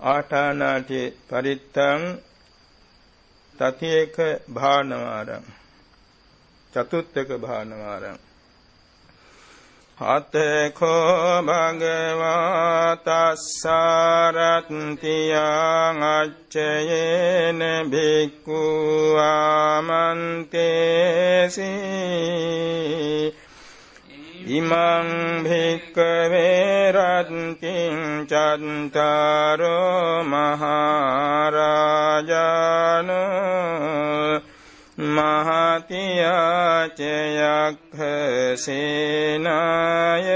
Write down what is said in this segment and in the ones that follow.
ආඨානාටි පරිත්තං තතියක භානවාරං. චතුත්ථක භානවාරං. අතකෝ භගවා තස්සාරත්තියං අච්චයේන භික්ඛු ආමන්තේසි. ඉමං භික්ඛවේ රත්තිං චන්තරෝ මහරජානෝ මහතියාචයක්ඛ සේනාය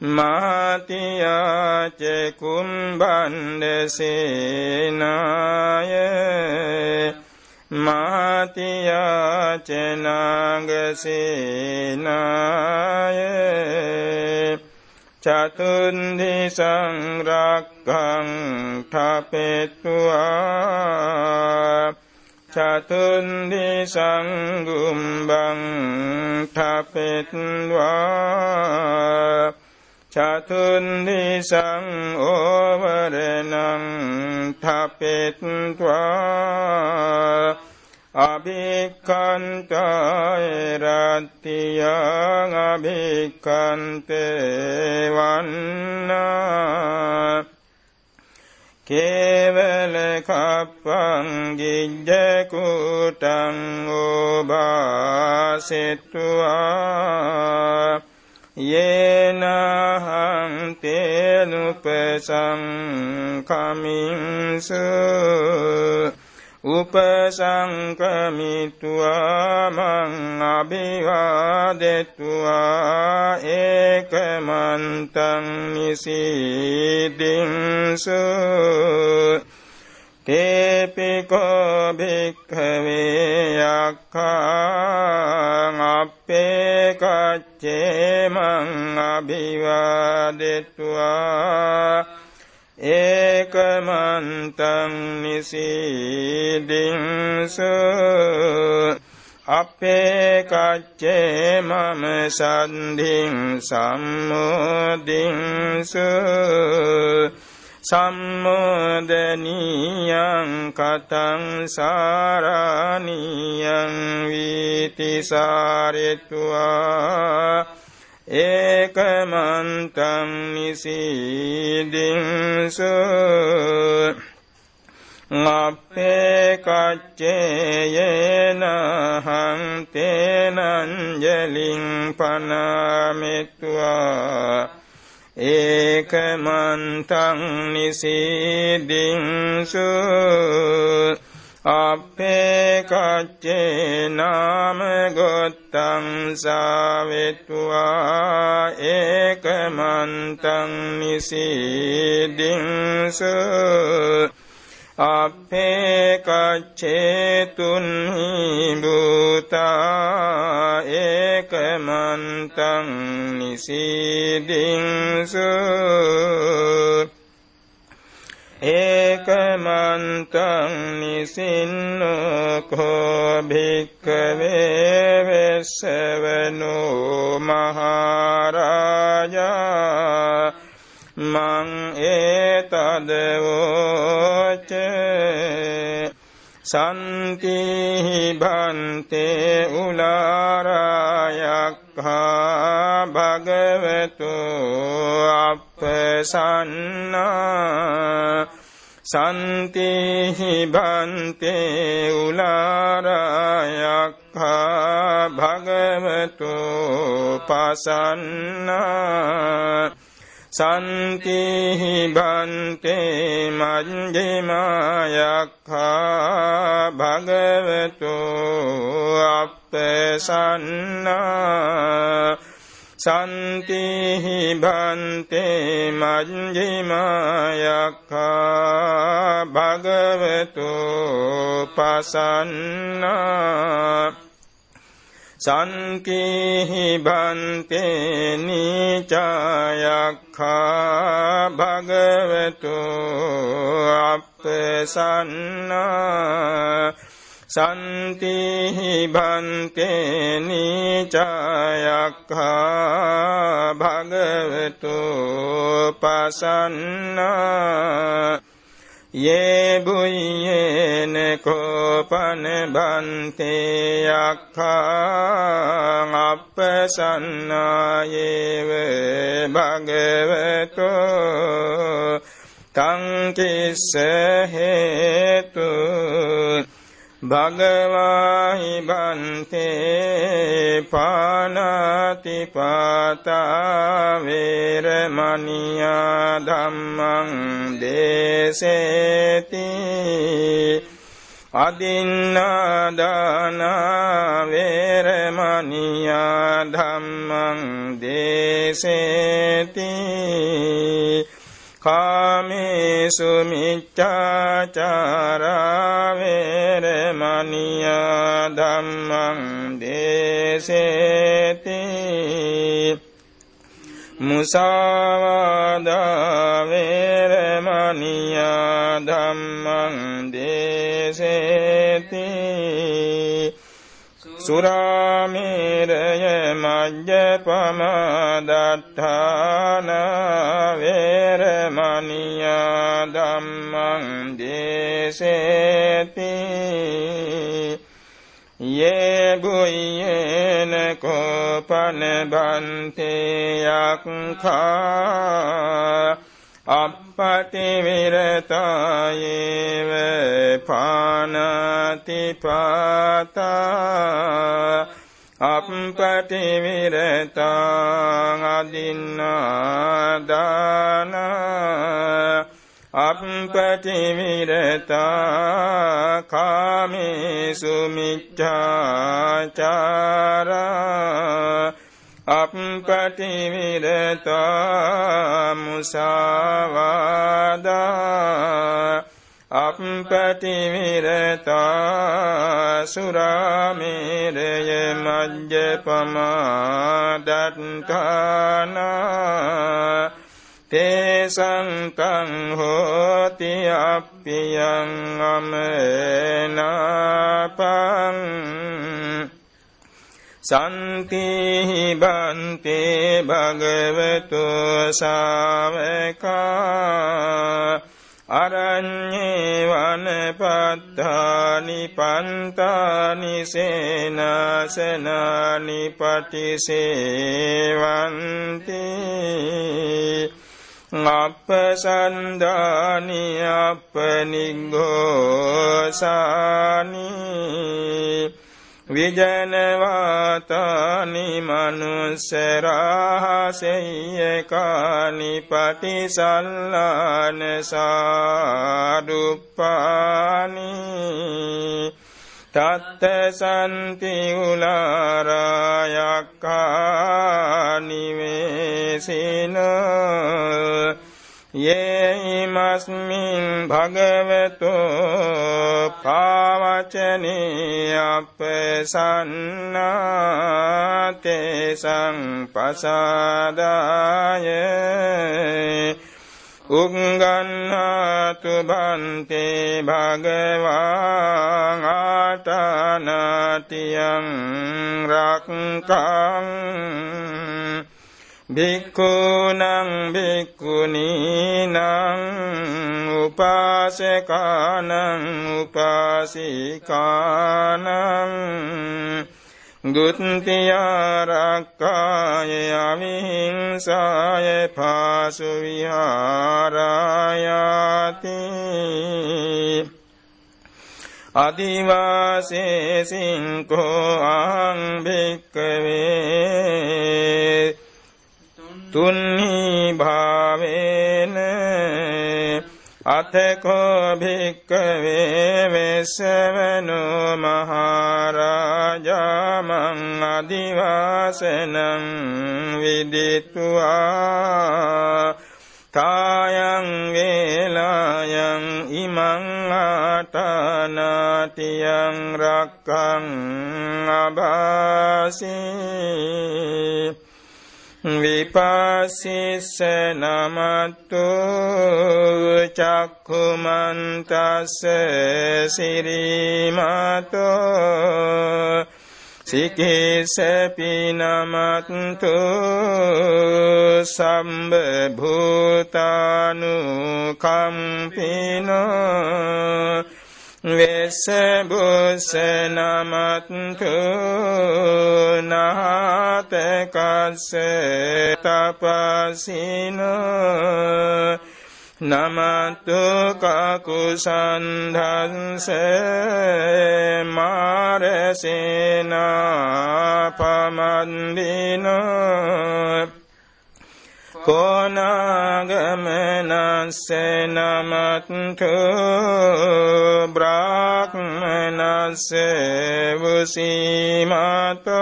මහතියාච ගන්ධම්භ සේනාය මහතියාච කුම්බණ්ඩ සේනාය මහතියාච නාග සේනාය චතුන්දි සංරක්ඛං ඨපෙත්වා චතුන්දි සංගුම්බං ඨපෙත්වා චතුන්දි සංෝවරණං ඨපෙත්වා අභික්ඛන්තය රත්තියං අභික්ඛන්තේ වන්නා කේවල කප්පං ගිජ්ජ කුටං ඕභාසෙත්වා යේනහං තේනුපසං කමින්සු උපසංකමිත්වා මං අභිවාදෙත්වා ඒකමන්තං නිසීදින්සු තේපිකෝ භික්ඛවේ යක්ඛං අපේ කච්චේ මං අභිවාදෙත්වා. ඒකමන්තං නිසීදින්ස. අපේ කච්චේ මම සන්ධින් සම්මෝදින්ස. සම්මෝදනියං කතං සාරානියං වීතිසාරෙත්වා ඒකමන්තං නිසීදින්සු අපේ කච්චේයේන හන්තේනංජලින් පනමිත්වා ඒකමන්තං නිසීදින්සු අපේ කච්චේ නාම ගොත්තං සාවෙත්වා ඒකමන්තං නිසීදින්සු අපේ කච්චේ තුන්හි භූතා ඒකමන්තං නිසීදින්සු ඒකමන්තං නිසින්නකෝ භික්කවේ වෙස්සවනෝ මහරජා මං ඒතදවෝච සන්තිහි බන්තේ උලාරායක්හා භගවතු අපසන්නා සන්තිහි බන්තේ උලාරායක්හා භගවතු පසන්නා සන්තිහි බන්තේ මජ්ජිමායක්හා භගවතු අපසන්නා සන්තිහි බන්තේ මජ්ජිමායක්ඛා භගවතු පසන්නා සංකේහි බන්තේ නීචායක්ඛා භගවතු අප්පසන්නා සන්තිහි බන්තේ නීචයක්ඛා භගවතු පසන්නා ये බුයේන කෝපන බන්තේ අක්ඛං අප්පසන්නායේව භගවතෝ තං කිස්ස හේතු භගවාහි බන්තේ පානාති පාතා වේරමණියා ධම්මං දේසේති අදින්නාදාන වේරමණියා ධම්මං දේසේති කාමේසු මිච්ඡාචාරා වේරමණියා ධම්මං දේසේති. මුසාවාදා වේරමණියා ධම්මං දේසේති. සුරාමේරය මජ්ජපමදට්ඨාන වේරමණියා ධම්මං දේසේති. යේ බුයේන කෝපන බන්තේ යක්ඛා අප්පටිවිරතායේව පානති පාතා අප්පටිවිරතාං අදින්නාදාන අප්පටිවිරතා කාමේසු මිච්ඡාචාරා අප්පටිවිරතා මුසාවාදා අප්පටිවිරතා සුරාමේරය මජ්ජපමාදට්ඨානා තේසංකං හෝති අප්පියං අමනාපං සන්තිහි බන්තේ භගවතු සාවකා අරඤ්ඤේ වනපත්තානි පන්තානි සේනාසනානි පටිසේවන්ති අප්පසන්දානි අප්පනිග්ගෝසානි විජනවාතානි මනුස්සරාහසෙය්‍යකානි පටිසල්ලාන සාඩුප්පානි තත්ත සන්ති උලාරායක්කානිවේසිනෝ යේමස්මින් භගවතෝ පාවචනේ අපසන්නාතේ සංපසාදාය උංගන්නාතු බන්තේ භගවාං ආටානාතියං රක්කං භික්ඛූනං භික්ඛුනීනං උපාසකානං උපාසිකානං ගුත්තියාරක්කාය අවිහිංසාය පාසු විහාරායාති අදිවාසේසින්කෝ අං භික්කවේ තුන්හි භාවේන අතකෝ භික්කවේ වෙස්සවනු මහාරාජාමං අදිවාසනං විදිත්වා කායං වේලායන් ඉමං ආටනාතියං රක්කං අභාසී විපාසිස්ස නමත්තු චක්කුමන්තස්ස සිරීමතෝ සිකේසපි නමත්තු සම්බ භූතානු කම්පිනෝ වෙසබුස නමත්තු නහතකස්ස තපසිනෝ නමතු කකුසන්ධන්ස මාරසේනා පමන්දිනෝ කෝනාගමනස්ස නමත්තු බ්‍රාහ්මනස්ස වසීමතෝ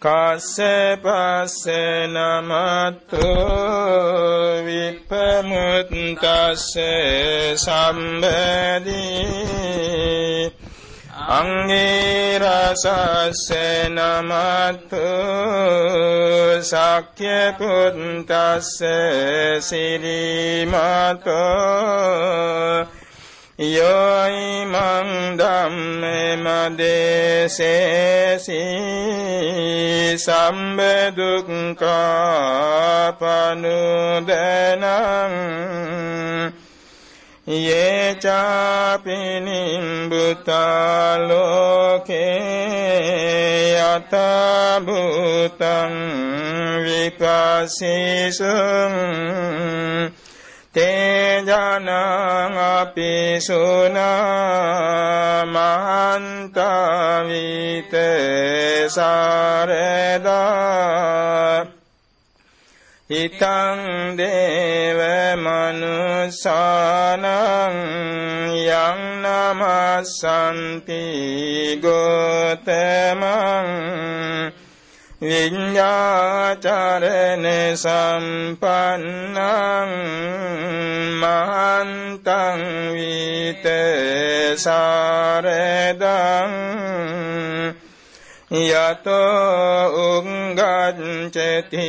කස්සපස්ස නමත්තු විපමුත්තස්ස සම්බදී අංගේරසස්ස නමත්තු සක්්‍ය පුත්තස්ස සිරිමතෝ යොයිමං ධම්මමදේශේසි සම්බදුක්කාපනුදනං යේචාපිනිම්බුතාලෝකේ යතභූතං විපසිසුං තේජනං අපි සුනා මහන්තවිත සාරදා හිතං දේව මනුසානං යං නමස්සන්ති ගෝතමං විඤ්ඤාචරණ සම්පන්නං මහන්තං විත සාරදං යතෝ උංගච්ඡති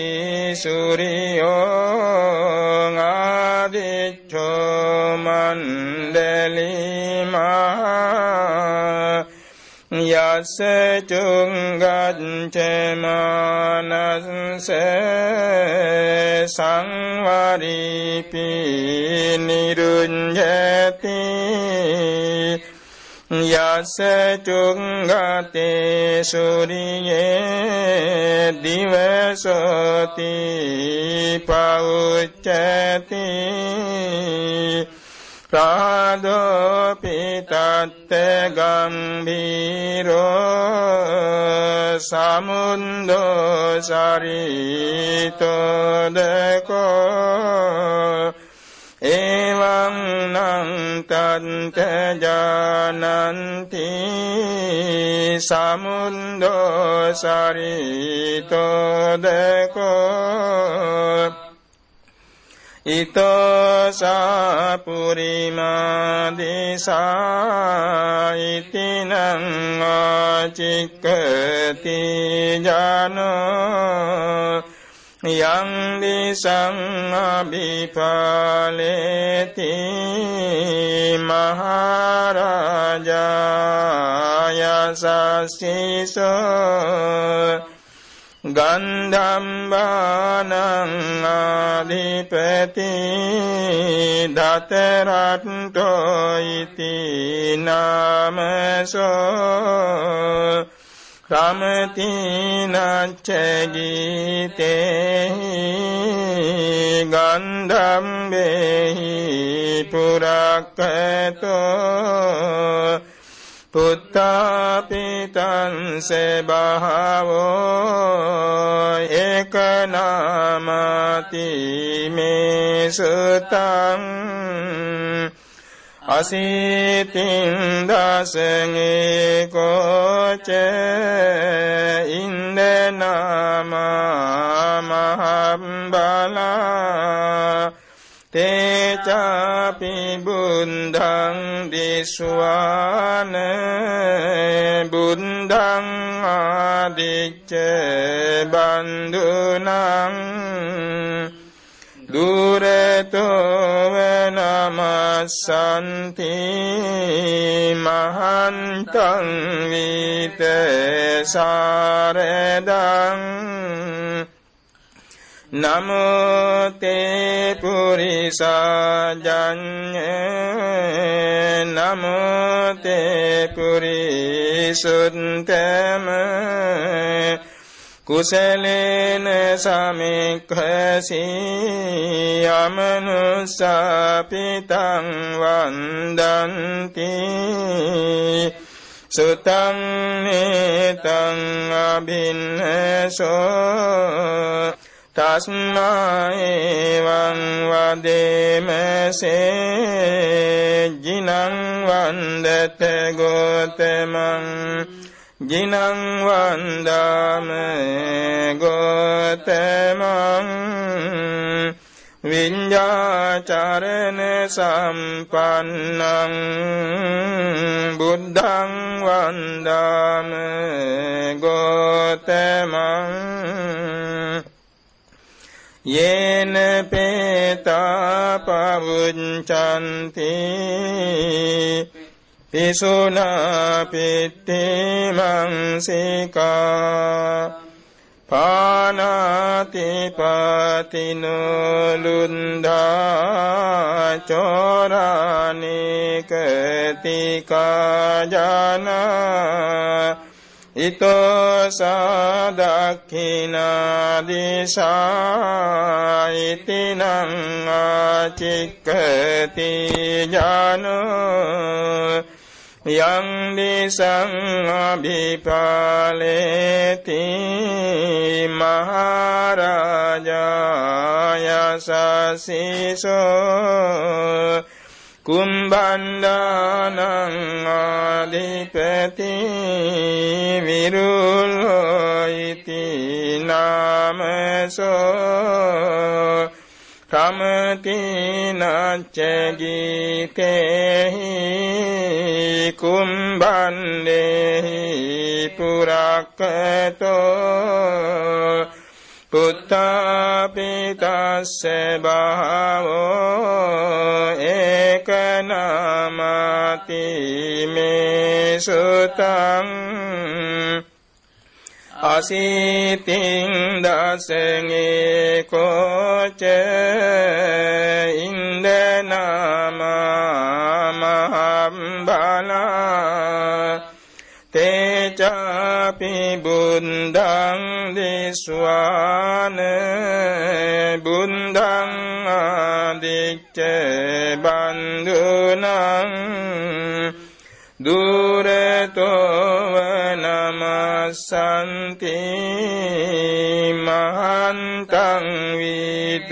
සූරියෝ ආදිච්ඡෝ මණ්ඩලිමා යස චුංගච්ච මානස්ස සංවරීපි නිරුඤ්ජති යස චුංගතේ සූරියේ දිවසති පෞච්චති රාදෝපිතත්ත ගම්බීරෝ සමුන්දෝ සරිතෝදකෝ එවං නං තන්ත ජානන්ති සමුන්දෝ සරිතෝදකෝ ඉතෝසාපුරිමාදිසා ඉතිනං ආචික්කති ජානෝ යං දිසං අභිපාලේති මහරජාය සස්සිසෝ ගන්ධම්බානං ආධිපති දතරට්ටෝ ඉති නාමසෝ රමතිනච්ච ගීතේහි ගන්ධම්බෙහි පුරක්කතෝ පුත්තාපිතන්ස බහවෝ ඒකනාමති මේ සුතං අසීතින් දසගේ කෝච ඉන්දනාමා මහම්බලා තේචාපි බුද්ධං දිස්වාන බුද්ධං ආදිච්ච බන්දුනං දුරතෝව නමස්සන්ති මහන්තං විත සාරදං නමෝතේ පුරිසාජඤ්ඤ නමෝතේ පුරිසුත්තම කුසලේන සමික්ඛසී යමනුසාපිතං වන්දන්ති සුතං නේතං අභින්නසෝ තස්මාඒවං වදේමසේ ජිනං වන්දත ගෝතමං ජිනං වන්දාම ගෝතමං විඤ්ඤාචරණ සම්පන්නං බුද්ධං වන්දාම ගෝතමං යේන පේතා පවුච්චන්ති පිසුනා පිත්තේ මංසිකා පානාති පතිනුලුන්දා චෝරානිකතිකා ජානා. ඉතෝ සදක්ඛිනාදිසායිතිනං ආචික්කති ඥානෝ යං දිසං අභිපාලේති මහරජාය සසිසෝ කුම්බණ්ඩානං ආදිපති විරුල්හොයිති නාමසෝ කමතිනච්චගීතෙහි කුම්බණ්ඩෙහි පුරක්කතෝ පුත්තාපිතස්ස භාවෝ ඒකනාමති මේ සුතං අසීතින් දසගේ කෝච ඉන්දනාමහම්බලා තේචාපි බුන්දං දිස්වාන බුන්දං ආදිච්ච බන්දුනං දුරතෝව නමස්සන්ති මහන්තං විදසාරදං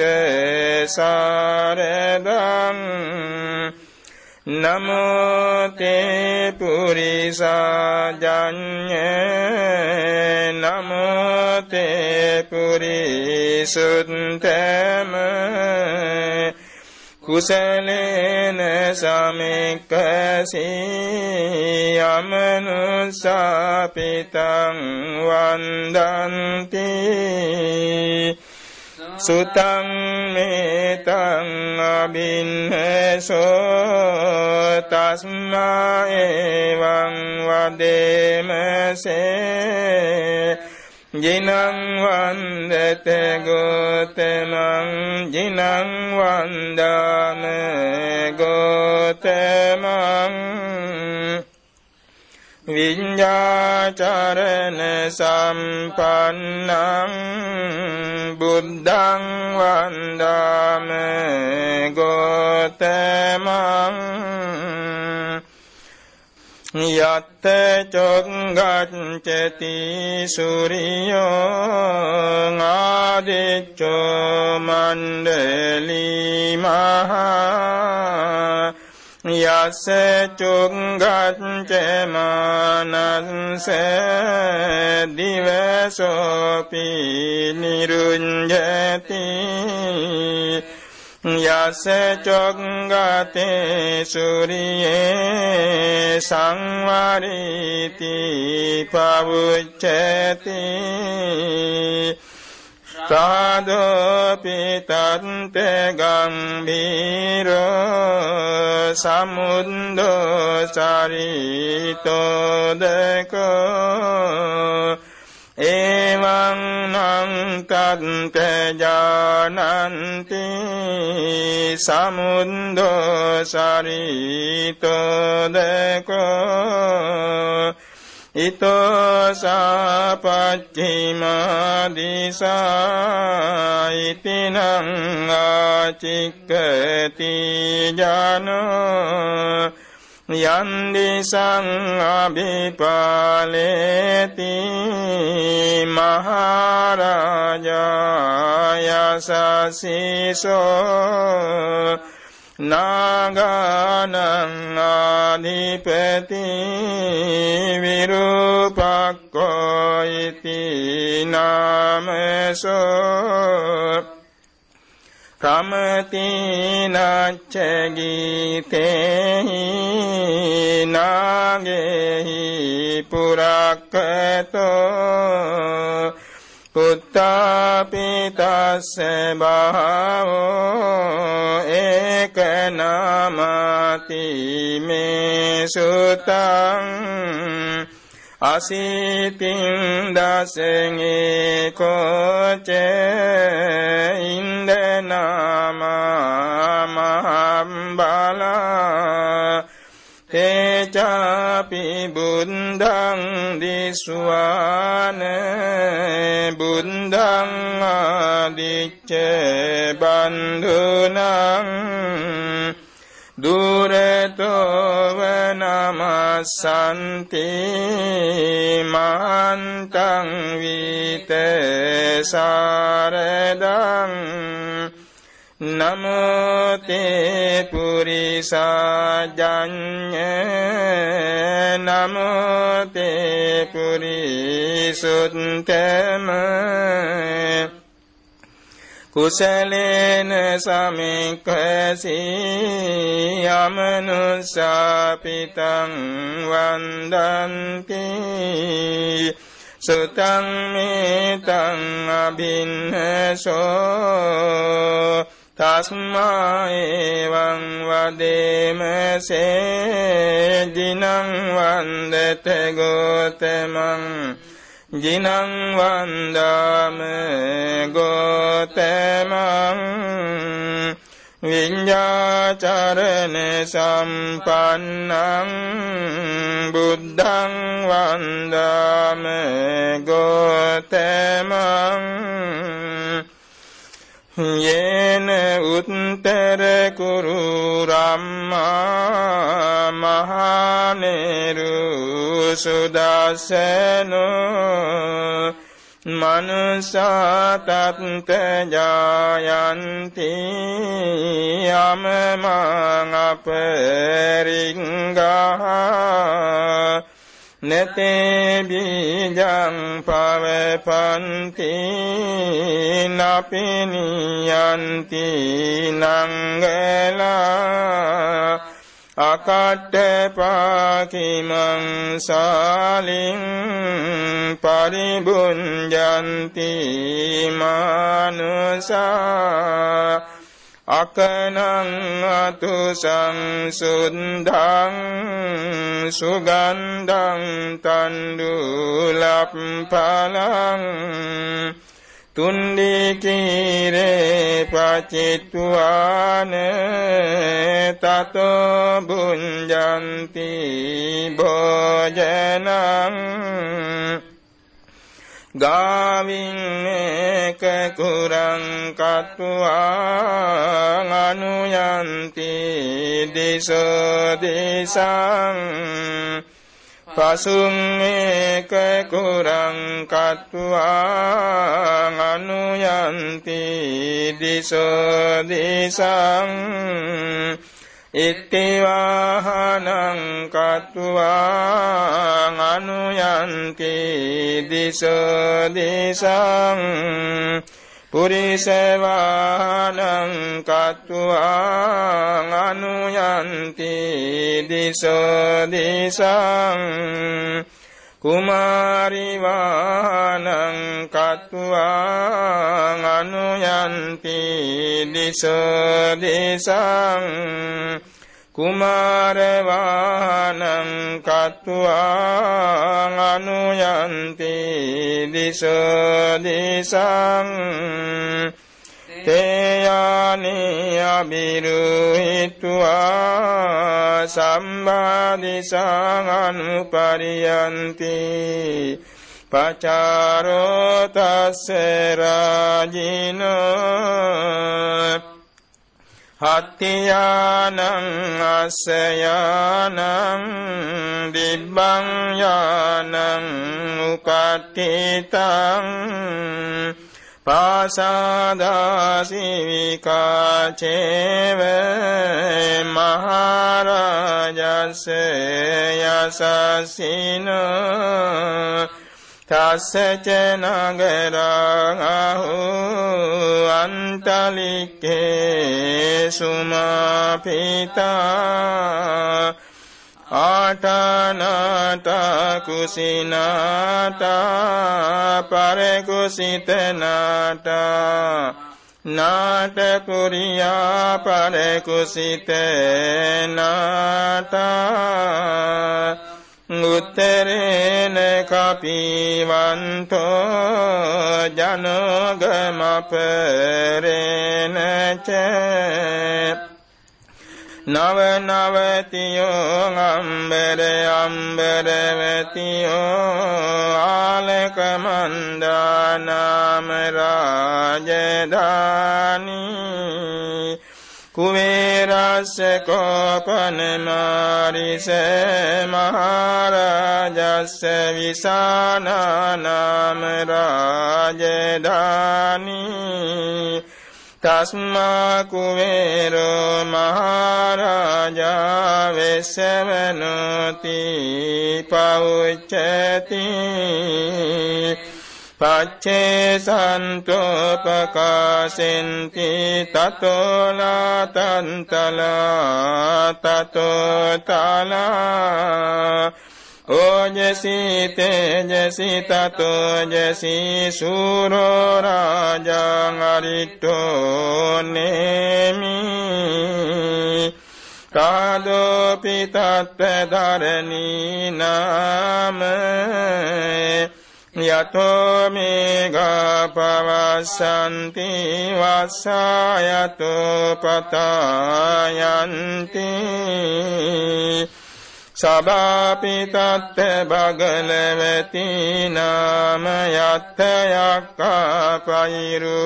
නමෝතේ පුරිසාජඤ්ඤ නමෝතේ පුරිසුත්තම කුසලේන සමික්කසී යමනුසාපිතං වන්දන්ති සුතං මේතං අබින්නසෝ තස්මා එවං වදේමසේ ජිනං වන්දත ගෝතමං ජිනං වන්දාම ගෝතමං විඤ්ඤාචරණ සම්පන්නං බුද්ධං වන්දාම ගෝතමං යත්ත චොංගච්චති සූරියෝ ආදිච්චෝ මණ්ඩලී මහා යස්ස චුංගච්ච මානස්ස දිවසෝපි නිරුඤ්ජති යස චොංගතේ සූරියේ සංවරීති පවුච්චති සාදෝපිතන්ත ගම්බීරෝ සමුන්දෝ සරිතෝදකෝ එවං නං තත්ත ජානන්ති සමුන්දෝ සරිතෝදකෝ ඉතෝ සාපච්චිමා දිසා ඉතිනං ආචික්කති ජානෝ යන්දිසං අභිපාලේති මහරජායසසිසෝ නාගානං ආධිපති විරූපක්කෝ ඉති නාමසෝ කමතිනච්චගීතෙහි නාගෙහි පුරක්කතෝ පුත්තාපිතස්ස බහවෝ ඒක නමති මේ සුතං අසීතින් දසගේ කෝච ඉන්දනාමහම්බලා තේචාපි බුද්ධං දිස්වාන බුද්ධං ආදිච්ච බන්ධුනං දුරතෝව නමස්සන්ති මහන්තං වීත සාරදං නමෝතේ පුරිසාජඤ්ඤ නමෝතේ පුරිසුත්තම කුසලේන සමික්ඛසී යමනුසාපිතං වන්දන්ති සුතං මේතං අභින්නසෝ තස්මා එවං වදේම සේජිනං වන්දත ගෝතමං ජිනං වන්දාම ගෝතමං විඤ්ඤාචරණ සම්පන්නං බුද්ධං වන්දාම ගෝතමං යේන උත්තර කුරු රම්මා මහනේරු සුදස්සනෝ මනුසාතත්ත ජායන්ති යමමං අපරිංගා නතේ බීජං පවපන්ති නපිනියන්ති නංගලා අකට්ට පාකිමං සාලින් පරිබුංජන්ති මානුසා අකනං අතු සංසුද්ධං සුගන්ධං තණ්ඩුලප් පලං තුන්ඩිකීරේ පචිත්වාන තතෝ බුංජන්ති භෝජනං ගාවින් ඒක කුරං කତ୍වා අනුයන්ති දිසෝ දිසං පසුම් ඒක කුරං කତ୍වා අනුයන්ති දිසෝ දිසං ඉත්තිවාහනං කତ୍වා අනුයන්ති දිස දිසං පුරිසවානං කත්තුවාං අනුයන්ති දිසෝ දිසං කුමාරිවානං කත්තුවාං අනුයන්ති දිසෝ දිසං කුමාරවානං කත්වාං අනුයන්ති දිස දිසං තේයානි අබිරුහිත්වා සම්බාදිසං අනුපරියන්ති පචාරෝ තස්ස රාජිනෝ හත්තියානං අස්සයානං දිබ්බං යානං උපට්ඨිතං පාසාදාසිවිකාචේව මහරජස්ස යසසිනෝ තස්සච නගරාහු අන්තලික්කේ සුමාපිතා ආටනාට කුසිනාට පරකුසිතනාට නාටකුරියා පරකුසිතනාට උත්තරේන කපිවන්තෝ ජනගමපරේනච නව නවතියෝ අම්බර අම්බරවතියෝ ආලකමන්දානාම රාජධානී කුවේරස්ස කෝපනමාරිස මහරජස්ස විසානානාම රාජධානී තස්මා කුවේරෝ මහරජා වෙස්සවනෝති පවුච්චති පච්චේ සන්තෝපකාසෙන්ති තතෝලා තන්තලා තතෝතලා ඕජසී තේජසි තතෝජසී සූරෝ රාජං අරිට්ටෝ නේමි කාදෝපි තත්ත ධරණී නාමේ යතෝ මේඝා පවස්සන්ති වස්සායතෝ පතායන්ති සබාපිතත්ත බගලවති නාම යත්ත යක්කා පයිරුපාසන්ති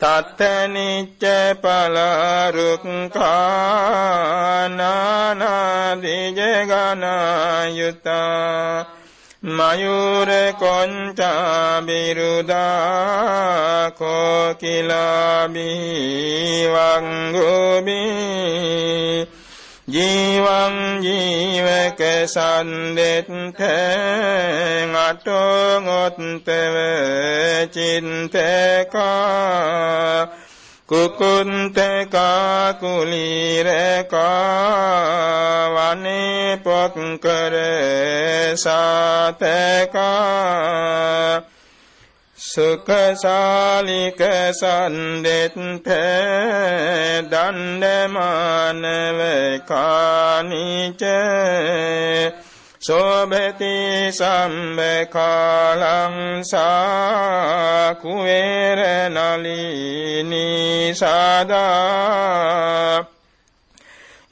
තත්තනිච්ච පලාරුක්කානානාදිජගනායුතා මයුර කොංචාබිරුදා කෝකිලාබී වංගුබී ජීවං ජීවක සන්දෙත්ත අටෝගොත්තව චින්තකා කුකුන්තකා කුලීරකා වනේ පොත්කර සාතකා සුකසාලික සන්දෙත්ත දණ්ඩමානව කානිච සෝභති සම්බකාලං සාකුවේර නලිනී සදා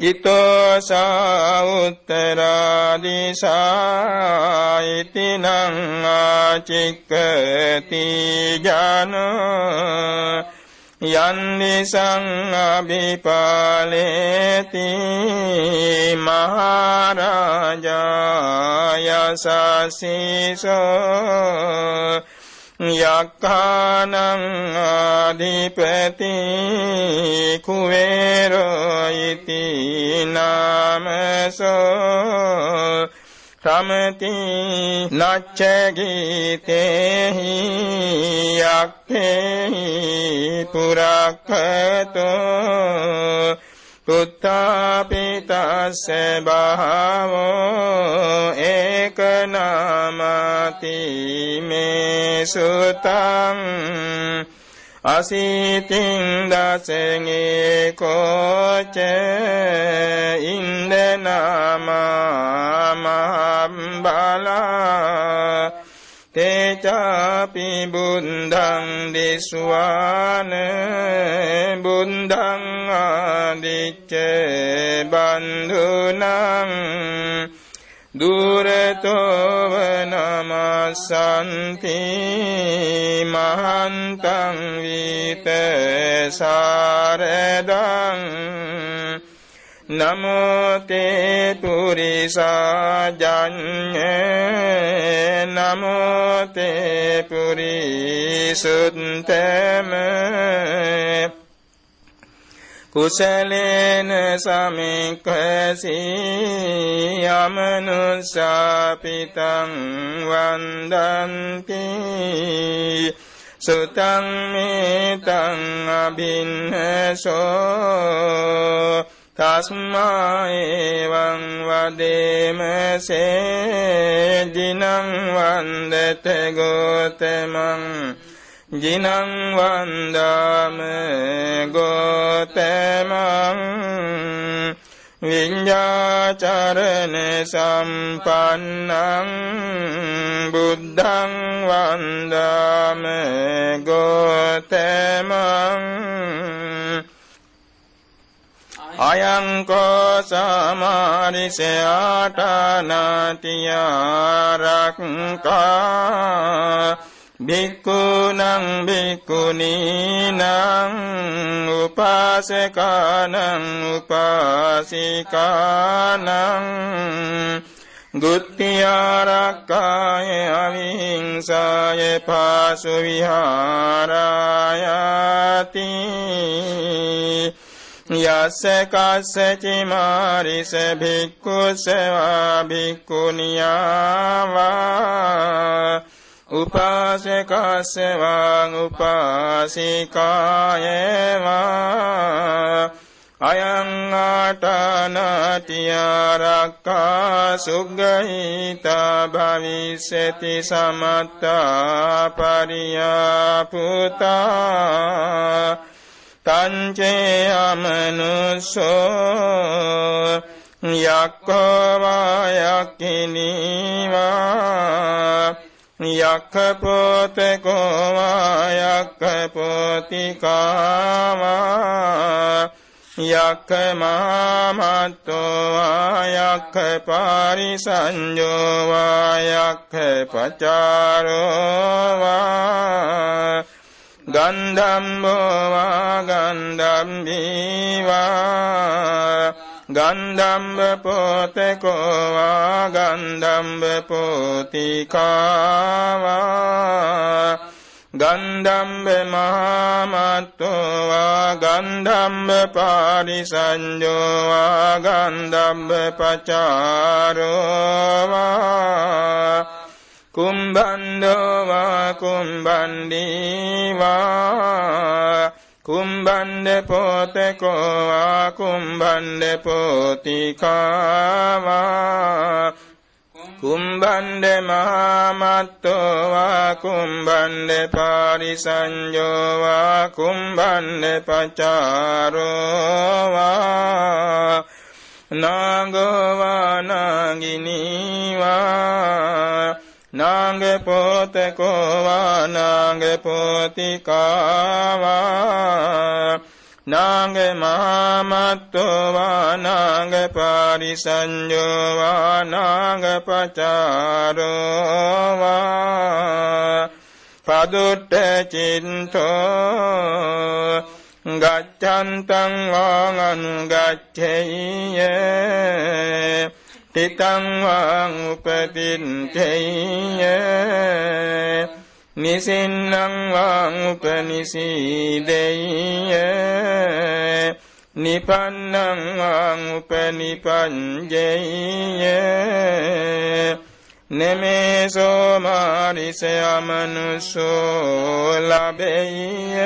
ඉතෝසා උත්තරාදිසා ඉතිනං ආචික්කති ජනෝ යන්නිසං අභිපාලේති මහරජායසසීසෝ යක්ඛානං ආධිපති කුවේරෝ ඉති නාමසෝ සමති නච්ච ගීතේහි යක්ඛේහි පුරක්ඛතෝ පුත්තාපිතස්ස බහවෝ ඒක නාමති මේ සුතං අසීතින් දසගේ කෝච ඉන්දනාමහම්බලා තේචාපි බුද්ධං දිස්වාන බුද්ධං ආදිච්ච බන්ධුනං දුරතෝව නමසන්ති මහන්තං වීත සාරදං නමෝතේ පුරිසාජඤ්ඤේ නමෝතේ පුරිසුත්තම කුසලේන සමික්ඛසී යමනුසාපිතං වන්දන්ති සුතං මේතං අභින්නසෝ තස්මා එවං වදේම සේජිනං වන්දත ගෝතමං ජිනං වන්දාම ගෝතමං විඤ්ඤාචරණ සම්පන්නං බුද්ධං වන්දාම ගෝතමං අයංකෝ සමාරිසයාටනතියාරක්කා භික්කුනං භික්කුනීනං උපාසකානං උපාසිකානං ගුත්තියාරක්කාය අවිහිංසාය පාසු විහාරායති යස්ස කස්සචි මාරිස භික්ඛුසවා භික්ඛුනියාවා උපාසකස්සවා උපාසිකායවා අයං ආටනතියාරක්කා සුග්ගහිතා භවිස්සති සමත්තා පරියාපුතා තංචේ අමනුසෝ යක්කවායක්කිනීවා යක්කපෝතකෝවායක්කපෝතිකාවා යක්කමාමත්තෝවායක්ක පාරිසංජෝවායක්ක පචාරෝවා ගන්ධම්බෝවා ගන්ධම්බීවා ගන්ධම්බ පෝතකෝවා ගන්ධම්බ පෝතිකාවා ගන්ධම්බ මහාමත්තෝවා ගන්ධම්බ පාරිසංජෝවා ගන්ධම්බ පචාරෝවා කුම්බන්දෝවා කුම්බන්දීවා. කුම්බන්ද පෝතකෝවා කුම්බන්ද පෝතිකාවා කුම්බන්ද මහාමත්තෝවා කුම්බන්ද පාරිසංජෝවා කුම්බන්ද පචාරෝවා නාගෝවා නාගිනීවා. නාග පෝතකෝවා නාග පෝතිකාවා නාග මහාමත්තෝවා නාග පාරිසංජෝවා නාග පචාරෝවා පදුට්ට චින්තෝ ගච්ඡන්තං වාං අනුගච්ඡෙය්‍ය තිතං වං උපතින්තේය නිසින්නං වං උපනිසීදේය නිපන්නං වං උපනිපංජේය නෙමේසෝ මාරිස යමනුසෝ ලබෙය්‍ය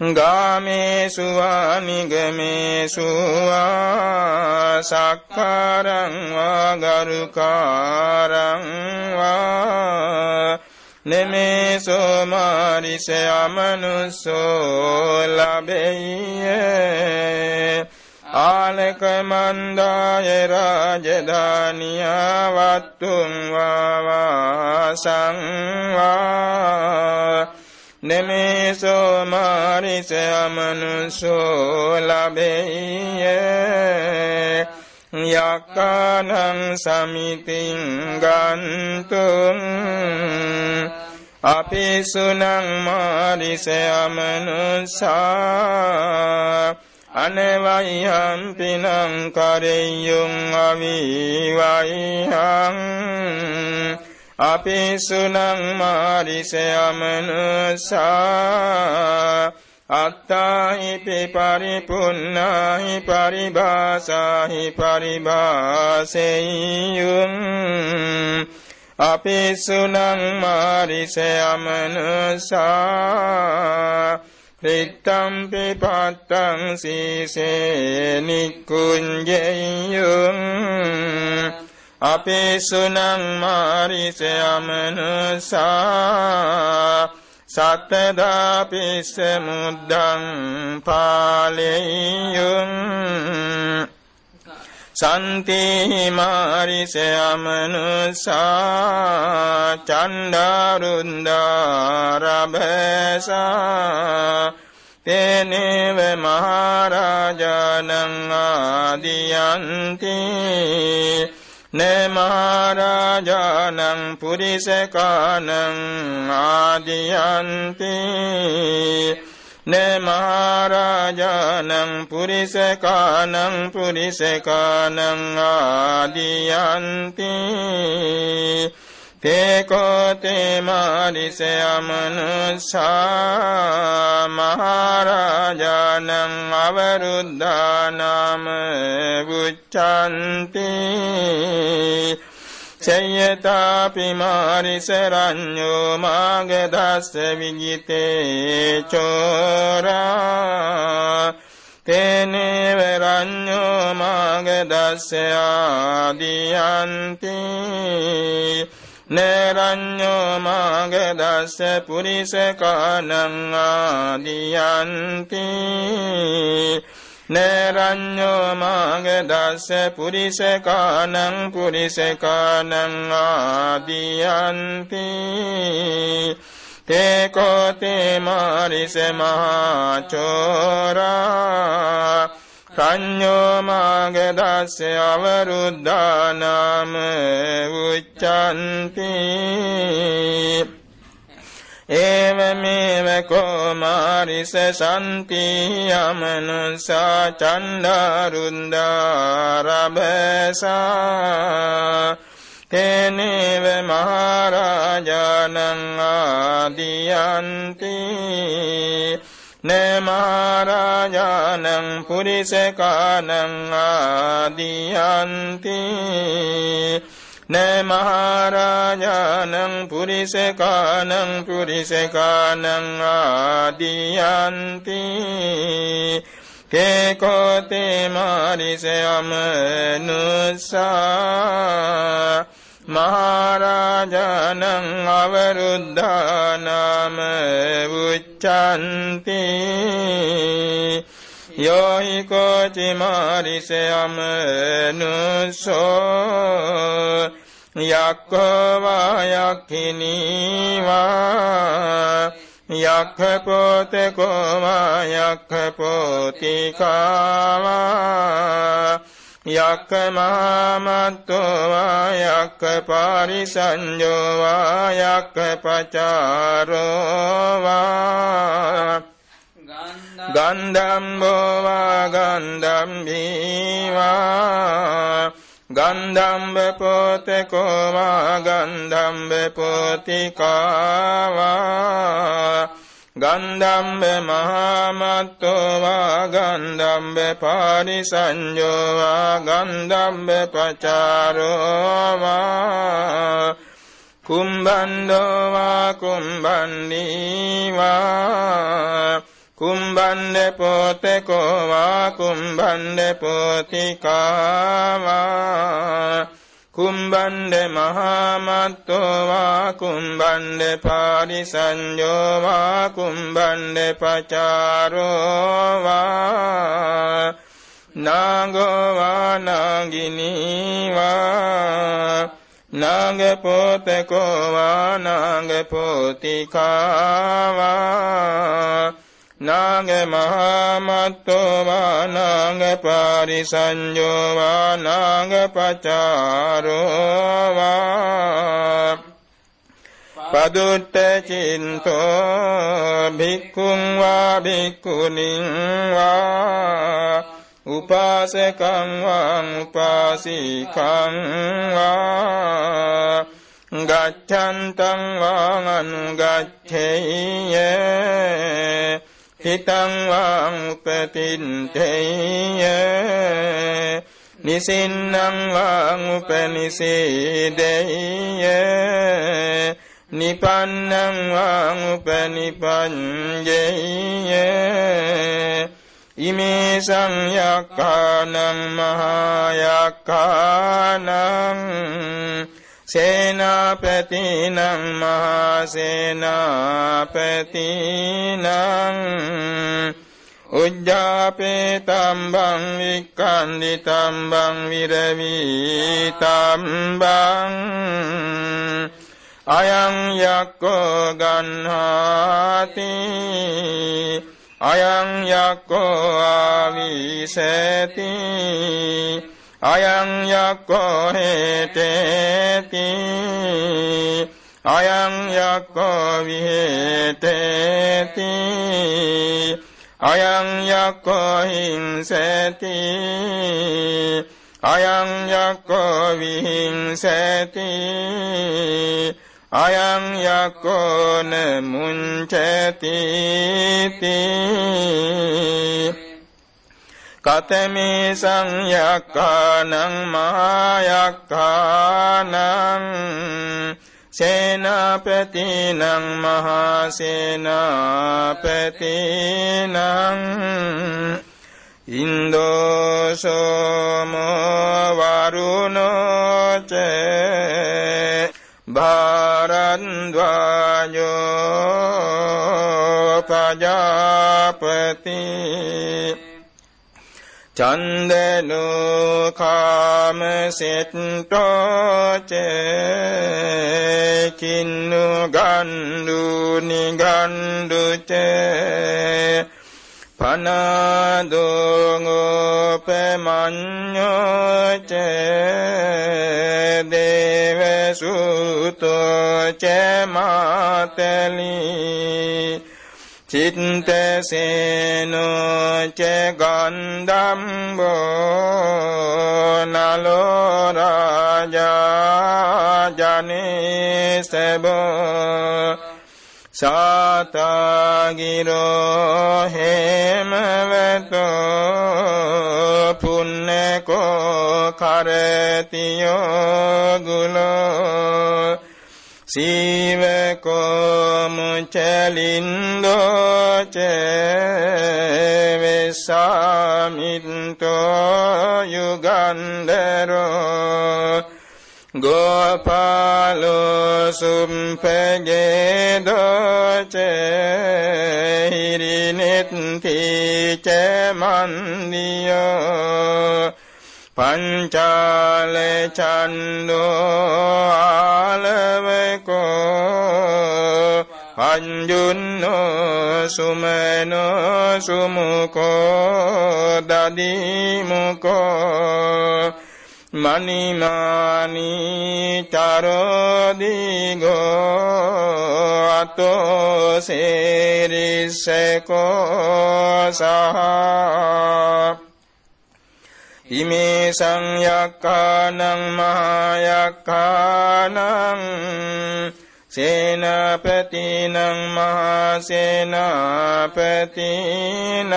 ගාමේසු ආනිගමේසු සක්කාරං වා ගරුකාරං වා නෙමේසෝ මාරිස යමනුසෝ ලබෙය්‍ය. ආලක මන්දාය රාජධානියා වත්තුම් වාවාසං වා නෙමේසෝ මාරිස අමනුසෝ ලබෙය්‍ය. යක්කානං සමිතින් ගන්තුම්. අපි සුනං මාරිස අමනුසා අනවයිහං පිනං කරෙය්‍යුං අවිවයිහං අපිසුනං මාරිසයමනුසා අත්තාහිපි පරිපුන්නාහි පරිභාසාහි පරිභාසෙය්‍යුං අපිසුනං මාරිසයමනුසා රිත්තම්පි පත්තං සීසේ නික්කුංජෙයුම් අපේ සුනං මාරිස යමනුසා සත්තදාපිස්ස මුද්දං පාලෙයුම්. සන්තිහි මාරිසයමනුසා චණ්ඩාරුන්දාරභසා තේනේව මහරජානං ආදියන්ති. නමහරජානං පුරිසකානං ආදියන්ති. නමහරජානං පුරිසකානං පුරිසකානං ආදියන්ති. තේකෝතේ මාරිසයමනුසා මහරජානං අවරුද්ධානාම බුච්චන්ති චයතාපි මාරිසරඤ්ඤෝ මාගදස්ස විජිතේ චෝරා. තේනේව රඤ්ඤෝ මාගදස්ස ආදියන්ති. නරඤ්ඤෝ මාගදස්ස පුරිසකානං ආදියන්ති. නරඤ්ඤෝ මාගදස්ස පුරිසකානං පුරිසකානං ආදියන්ති. තේ කෝතේ මාරිස මහචෝරා සංඤෝ මාගදස්ස අවරුද්ධානාම උච්චන්ති ඒවමේව කෝමාරිස සන්ති යමනුසා චණ්ඩාරුන්දාරබසා. තේනේව මහරජානං ආදියන්ති. නමහරජානං පුරිසකානං ආදියන්ති. නමහරජානං පුරිසකානං පුරිසකානං ආදියන්ති. කේකෝතේ මාරිසයමනුසා මහරජානං අවරුද්ධානාම උච්චන්ති යෝහි කෝචි මාරිසයමනුසෝ යක්කවා යක්ඛිනීවා යක්ඛ පෝතේ කෝමා යක්ඛ පෝතිකාවා යක්ක මහමත්තෝවා යක්ක පාරිසංජෝවා යක්ක පචාරෝවා ගන්ධම්බෝවා ගන්ධම්බීවා ගන්ධම්බ පෝතකෝවා ගන්ධම්බ පෝතිකාවා ගන්ධම්බ මහාමත්තෝ වා ගන්ධම්බ පාරිසංයෝ වා ගන්ධම්බ පචාරෝ වා කුම්බන්දෝ වා කුම්බන්නී වා කුම්බන්ද පොතකෝ වා කුම්බන්ද පොතිකාවා. කුම්බන්ඩ මහාමත්තෝවා කුම්බන්ඩ පාරිසංයෝවා කුම්බන්ඩ පචාරෝවා නාගෝවා නාගිනීවා නාග පෝතකෝවා නාග පෝතිකාවා නාග මහාමත්තෝ වානාග පාරිසංයෝ වානාග පචාරෝ වා පදුට්ට චින්තෝ භික්ඛුං වා භික්ඛුනින් වා උපාසකං වා උපාසිකං වා ගච්ඡන්තං වා අනුගච්ඡේය හිතං වාං උපතින්තේය නිසින්නං වාං උපනිසේදේය। නිපන්නං වාං උපනිපඤ්ඤේය। ඉමේ සංයක්ඛානං මහායක්ඛානං। සේනාපතිනං මහසේනාපතිනං උජ්ජාපේ තම්බං වික්ඛන්දි තම්බං විරවී තම්බං අයං යක්කෝ ගන්හාති අයං යක්කෝ ආවිසති අයං යක්කෝ හේතේති. අයං යක්කෝ විහෙතේති. අයං යක්කෝ හිංසති. අයං යක්කෝ විහිංසති. අයං යක්කෝ නමුංචති. කතමේ සංයක්ඛානං මහායක්ඛානං සේනාපතිනං මහසේනාපතිනං ඉන්දෝසෝම වරුණෝ ච භාරද්වාජෝ පජාපති චන්දනෝ කාම සෙට්ටෝච කින්නු ගණ්ඩු නිගණ්ඩුච පනදෝගෝපමඤ්ඤෝච දේවසුතෝච මාතලී චිත්තසේනෝච ගන්ධම්බෝ නලෝ රාජා ජනේසබෝ සාතාගිරෝ හේමවතෝ පුන්නකෝ කරතියෝ ගුලෝ සීවකෝ මුචලින්දෝච වෙසාමින්තෝ යුගන්දරෝ ගෝපාලෝ සුම්පගේදෝච හිරිනෙත්තිච මන්දියෝ පංචාල චන්දෝ ආලවකෝ පංජුන්නෝ සුමනෝ සුමුකෝ දදිමුකෝ මනිමානී චරෝදිගෝ අතෝ සේරිස්සකෝ සහ ඉමේ සංයක්ඛානං මහායක්ඛානං සේනාපතිනං මහා සේනාපතිනං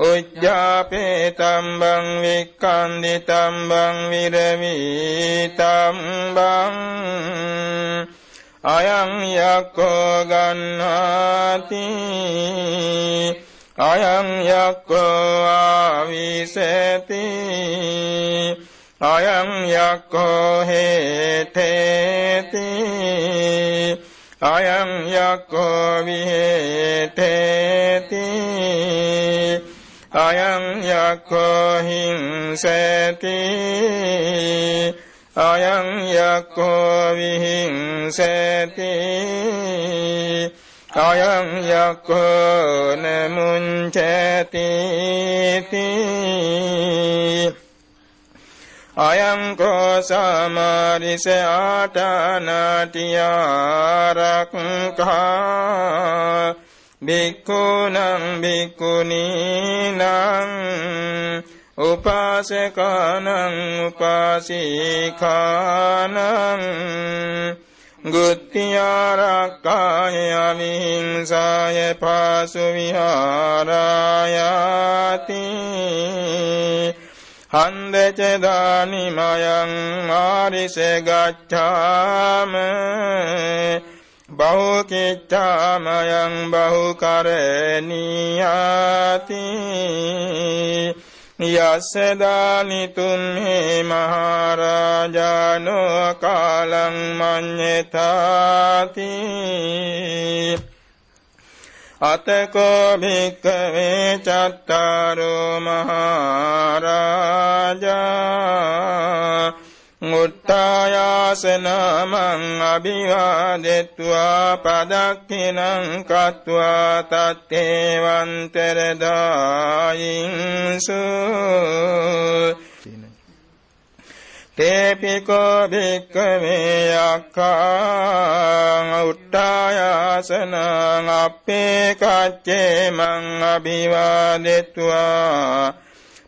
උජ්ජාපේ තම්බං වික්ඛන්දි තම්බං විරවි තම්බං අයං යක්ඛෝ ගන්නාති අයං යක්ඛෝ ආවිසති। අයං යක්ඛෝ හේතේති। අයං යක්ඛෝ විහෙතේති। අයං යක්ඛෝ හිංසති। අයං යක්ඛෝ විහිංසති। අයං යක්ඛෝ නමුංචති අයං කෝ සමාරිස ආටානාටියාරක්ඛා බික්ඛුනං බික්ඛුනීනං උපාසකානං උපාසිකානං ගුත්තියාරක්කාය අවිහිංසාය පාසු විහාරායාති හන්දච දානිමයං ආරිස ගච්ඡාම බහුකිච්ඡාමයං බහුකරණීයාති යස්සදානිතුම් හේ මහරජානෝ කාලං මඤ්ඤතාති. අතකෝ භික්කවේ චත්තාරෝ මහරජා. මුත්තායාසනමං අභිවාදෙත්වා පදක්ඛිනං කତ୍වා තත්තේවන්තරදායින්සු තේපිකෝ භික්කවේ යක්ඛා උත්තායාසනං අප්පේ කච්චේ මං අභිවාදෙත්වා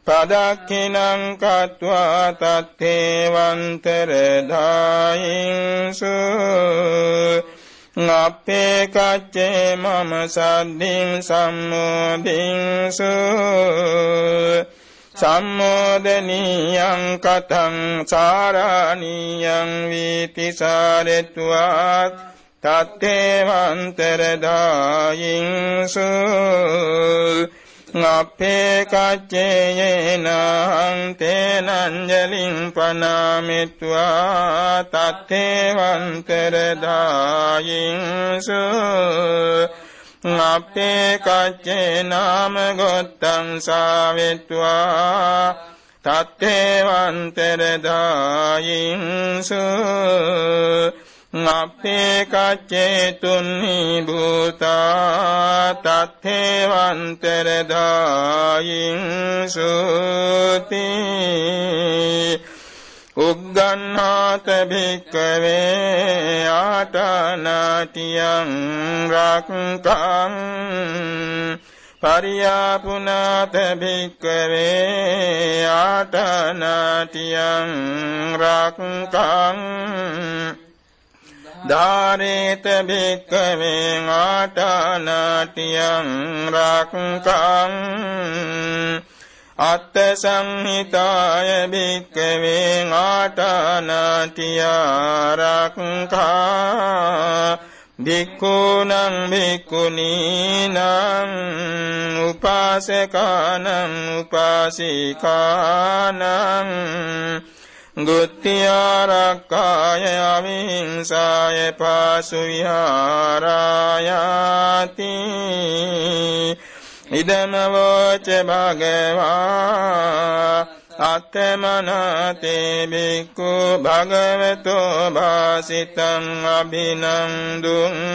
පදක්ඛිනං කତ୍වා තත්තේවන්තර දායින්සු අපේ කච්චේ මම සද්දින් සම්මෝදින්සු සම්මෝදනීයං කතං සාරාණීයං වීති සාරෙත්වා තත්තේවන්තර දායින්සු අපේ කච්චේයේනං තේනංජලින් පනාමිත්වා තත්තේවන්තර දායින්සු අපේ කච්චේ නාම ගොත්තං සාවිත්වා තත්තේවන්තර දායින්සු අපේ කච්චේතුන්නි භූතා තත්තේවන්තර දායින් සුති උග්ගන්නාත භික්කවේ ආටනාටියං රක්කං පරියාපුනාත භික්කවේ ආටනාටියං රක්කං ධාරේත භික්කවේ ආටානාටියං රක්කං අත්ත සංහිතාය භික්කවේ ආටානාටියා රක්කා භික්ඛූනං භික්ඛුනීනං උපාසකානං උපාසිකානං ගුත්තියාරක්කාය අවිහිංසාය පාසු විහාරායාති ඉදමවෝච භගවා අත්තමනතේ බික්කු භගවතෝ භාසිතං අභිනන්දුන්ති